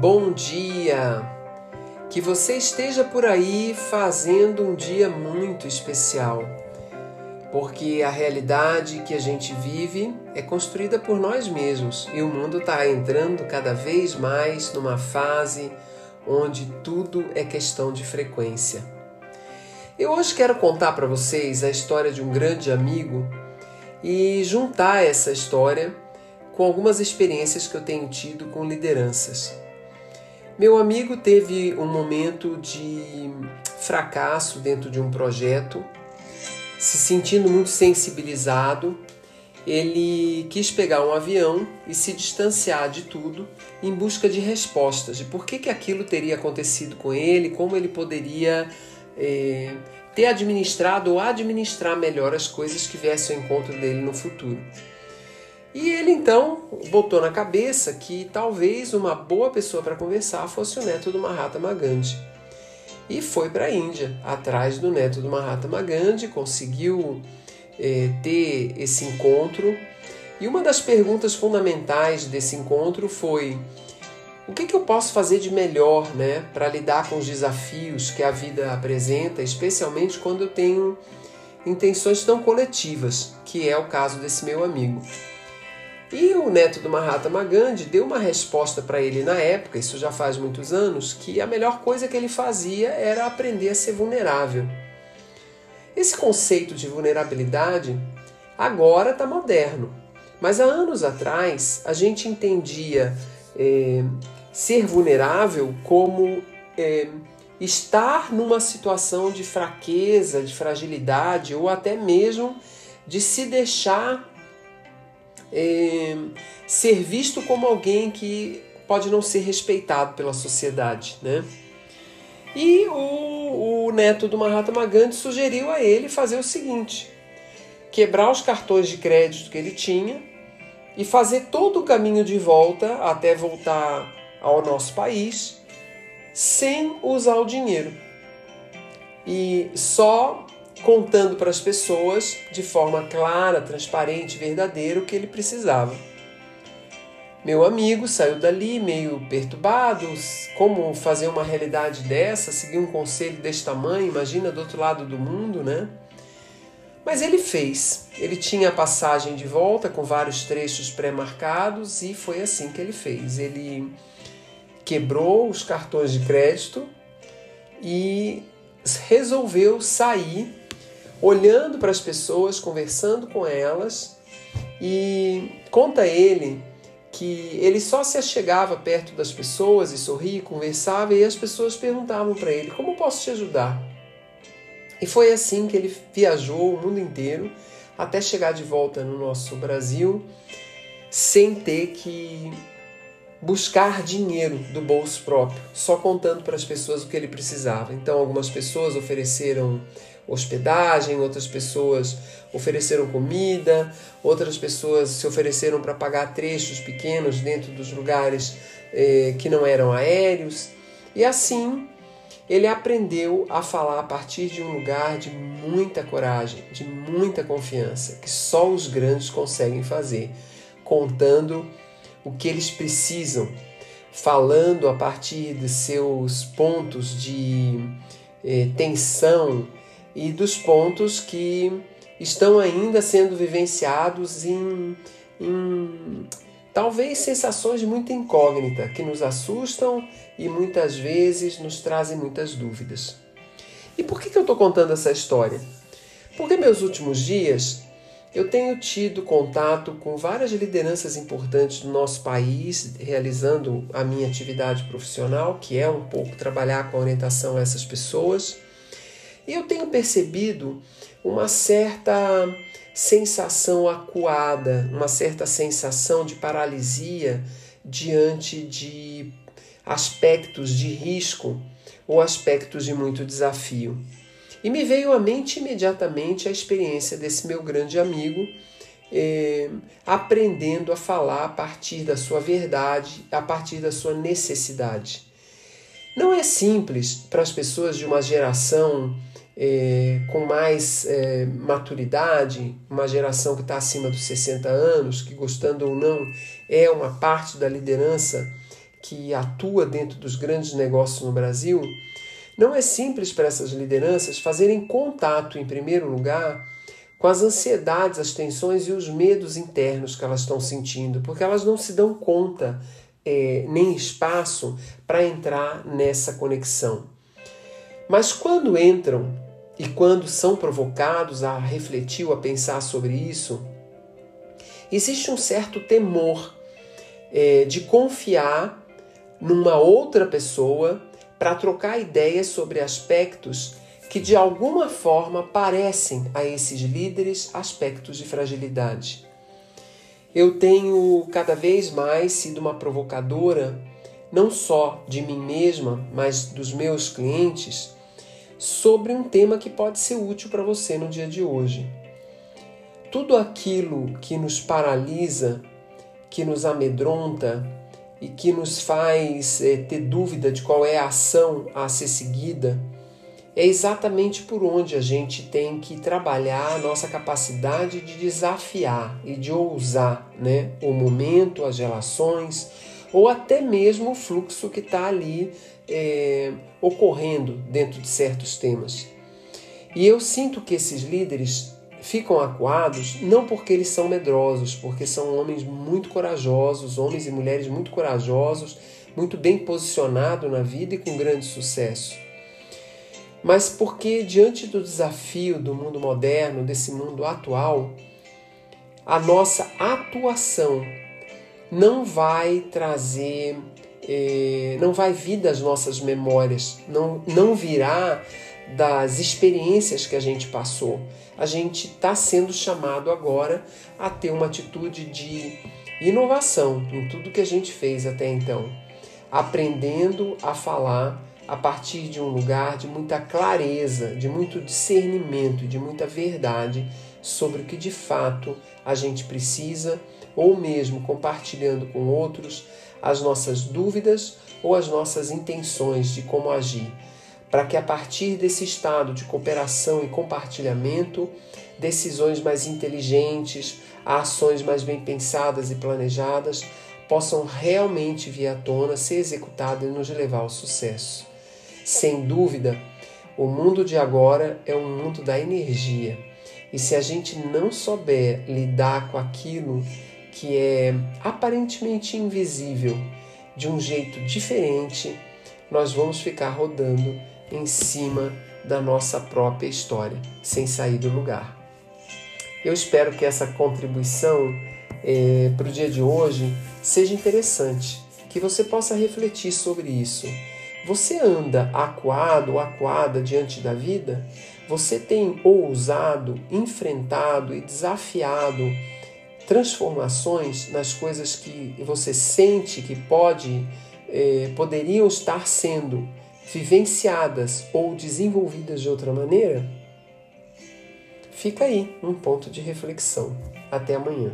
Bom dia! Que você esteja por aí fazendo um dia muito especial, porque a realidade que a gente vive é construída por nós mesmos e o mundo está entrando cada vez mais numa fase onde tudo é questão de frequência. Eu hoje quero contar para vocês a história de um grande amigo e juntar essa história com algumas experiências que eu tenho tido com lideranças. Meu amigo teve um momento de fracasso dentro de um projeto, se sentindo muito sensibilizado, ele quis pegar um avião e se distanciar de tudo em busca de respostas de por que, que aquilo teria acontecido com ele, como ele poderia é, ter administrado ou administrar melhor as coisas que viessem ao encontro dele no futuro. E ele então botou na cabeça que talvez uma boa pessoa para conversar fosse o neto do Mahatma Gandhi. E foi para a Índia, atrás do neto do Mahatma Gandhi, conseguiu é, ter esse encontro. E uma das perguntas fundamentais desse encontro foi: o que, que eu posso fazer de melhor né, para lidar com os desafios que a vida apresenta, especialmente quando eu tenho intenções tão coletivas, que é o caso desse meu amigo. E o neto do Mahatma Gandhi deu uma resposta para ele na época, isso já faz muitos anos, que a melhor coisa que ele fazia era aprender a ser vulnerável. Esse conceito de vulnerabilidade agora está moderno, mas há anos atrás a gente entendia é, ser vulnerável como é, estar numa situação de fraqueza, de fragilidade ou até mesmo de se deixar é, ser visto como alguém que pode não ser respeitado pela sociedade, né? E o, o neto do Mahatma Gandhi sugeriu a ele fazer o seguinte: quebrar os cartões de crédito que ele tinha e fazer todo o caminho de volta até voltar ao nosso país sem usar o dinheiro. E só contando para as pessoas de forma clara, transparente, verdadeira o que ele precisava. Meu amigo saiu dali meio perturbado, como fazer uma realidade dessa, seguir um conselho desse tamanho, imagina do outro lado do mundo, né? Mas ele fez. Ele tinha a passagem de volta com vários trechos pré-marcados e foi assim que ele fez. Ele quebrou os cartões de crédito e resolveu sair olhando para as pessoas, conversando com elas, e conta ele que ele só se achegava perto das pessoas e sorria, conversava, e as pessoas perguntavam para ele: Como posso te ajudar? E foi assim que ele viajou o mundo inteiro até chegar de volta no nosso Brasil, sem ter que buscar dinheiro do bolso próprio, só contando para as pessoas o que ele precisava. Então, algumas pessoas ofereceram hospedagem, outras pessoas ofereceram comida, outras pessoas se ofereceram para pagar trechos pequenos dentro dos lugares eh, que não eram aéreos. E assim ele aprendeu a falar a partir de um lugar de muita coragem, de muita confiança, que só os grandes conseguem fazer, contando o que eles precisam, falando a partir de seus pontos de eh, tensão e dos pontos que estão ainda sendo vivenciados em, em talvez sensações de muita incógnita que nos assustam e muitas vezes nos trazem muitas dúvidas. E por que, que eu estou contando essa história? Porque meus últimos dias eu tenho tido contato com várias lideranças importantes do nosso país, realizando a minha atividade profissional, que é um pouco trabalhar com orientação a essas pessoas. E eu tenho percebido uma certa sensação acuada, uma certa sensação de paralisia diante de aspectos de risco ou aspectos de muito desafio. E me veio à mente imediatamente a experiência desse meu grande amigo, eh, aprendendo a falar a partir da sua verdade, a partir da sua necessidade. Não é simples para as pessoas de uma geração eh, com mais eh, maturidade, uma geração que está acima dos 60 anos, que gostando ou não é uma parte da liderança que atua dentro dos grandes negócios no Brasil, não é simples para essas lideranças fazerem contato, em primeiro lugar, com as ansiedades, as tensões e os medos internos que elas estão sentindo, porque elas não se dão conta é, nem espaço para entrar nessa conexão. Mas quando entram e quando são provocados a refletir ou a pensar sobre isso, existe um certo temor é, de confiar numa outra pessoa para trocar ideias sobre aspectos que de alguma forma parecem a esses líderes aspectos de fragilidade. Eu tenho cada vez mais sido uma provocadora, não só de mim mesma, mas dos meus clientes, sobre um tema que pode ser útil para você no dia de hoje. Tudo aquilo que nos paralisa, que nos amedronta e que nos faz é, ter dúvida de qual é a ação a ser seguida, é exatamente por onde a gente tem que trabalhar a nossa capacidade de desafiar e de ousar né? o momento, as relações, ou até mesmo o fluxo que está ali é, ocorrendo dentro de certos temas. E eu sinto que esses líderes ficam acuados não porque eles são medrosos, porque são homens muito corajosos, homens e mulheres muito corajosos, muito bem posicionados na vida e com grande sucesso mas porque, diante do desafio do mundo moderno, desse mundo atual, a nossa atuação não vai trazer, eh, não vai vir das nossas memórias, não, não virá das experiências que a gente passou. A gente está sendo chamado agora a ter uma atitude de inovação em tudo que a gente fez até então, aprendendo a falar a partir de um lugar de muita clareza, de muito discernimento, de muita verdade sobre o que de fato a gente precisa, ou mesmo compartilhando com outros as nossas dúvidas ou as nossas intenções de como agir, para que a partir desse estado de cooperação e compartilhamento, decisões mais inteligentes, ações mais bem pensadas e planejadas possam realmente vir à tona, ser executadas e nos levar ao sucesso. Sem dúvida, o mundo de agora é um mundo da energia. E se a gente não souber lidar com aquilo que é aparentemente invisível de um jeito diferente, nós vamos ficar rodando em cima da nossa própria história, sem sair do lugar. Eu espero que essa contribuição é, para o dia de hoje seja interessante, que você possa refletir sobre isso você anda acuado ou acuada diante da vida? Você tem ousado, enfrentado e desafiado transformações nas coisas que você sente que pode, eh, poderiam estar sendo vivenciadas ou desenvolvidas de outra maneira? Fica aí um ponto de reflexão. Até amanhã.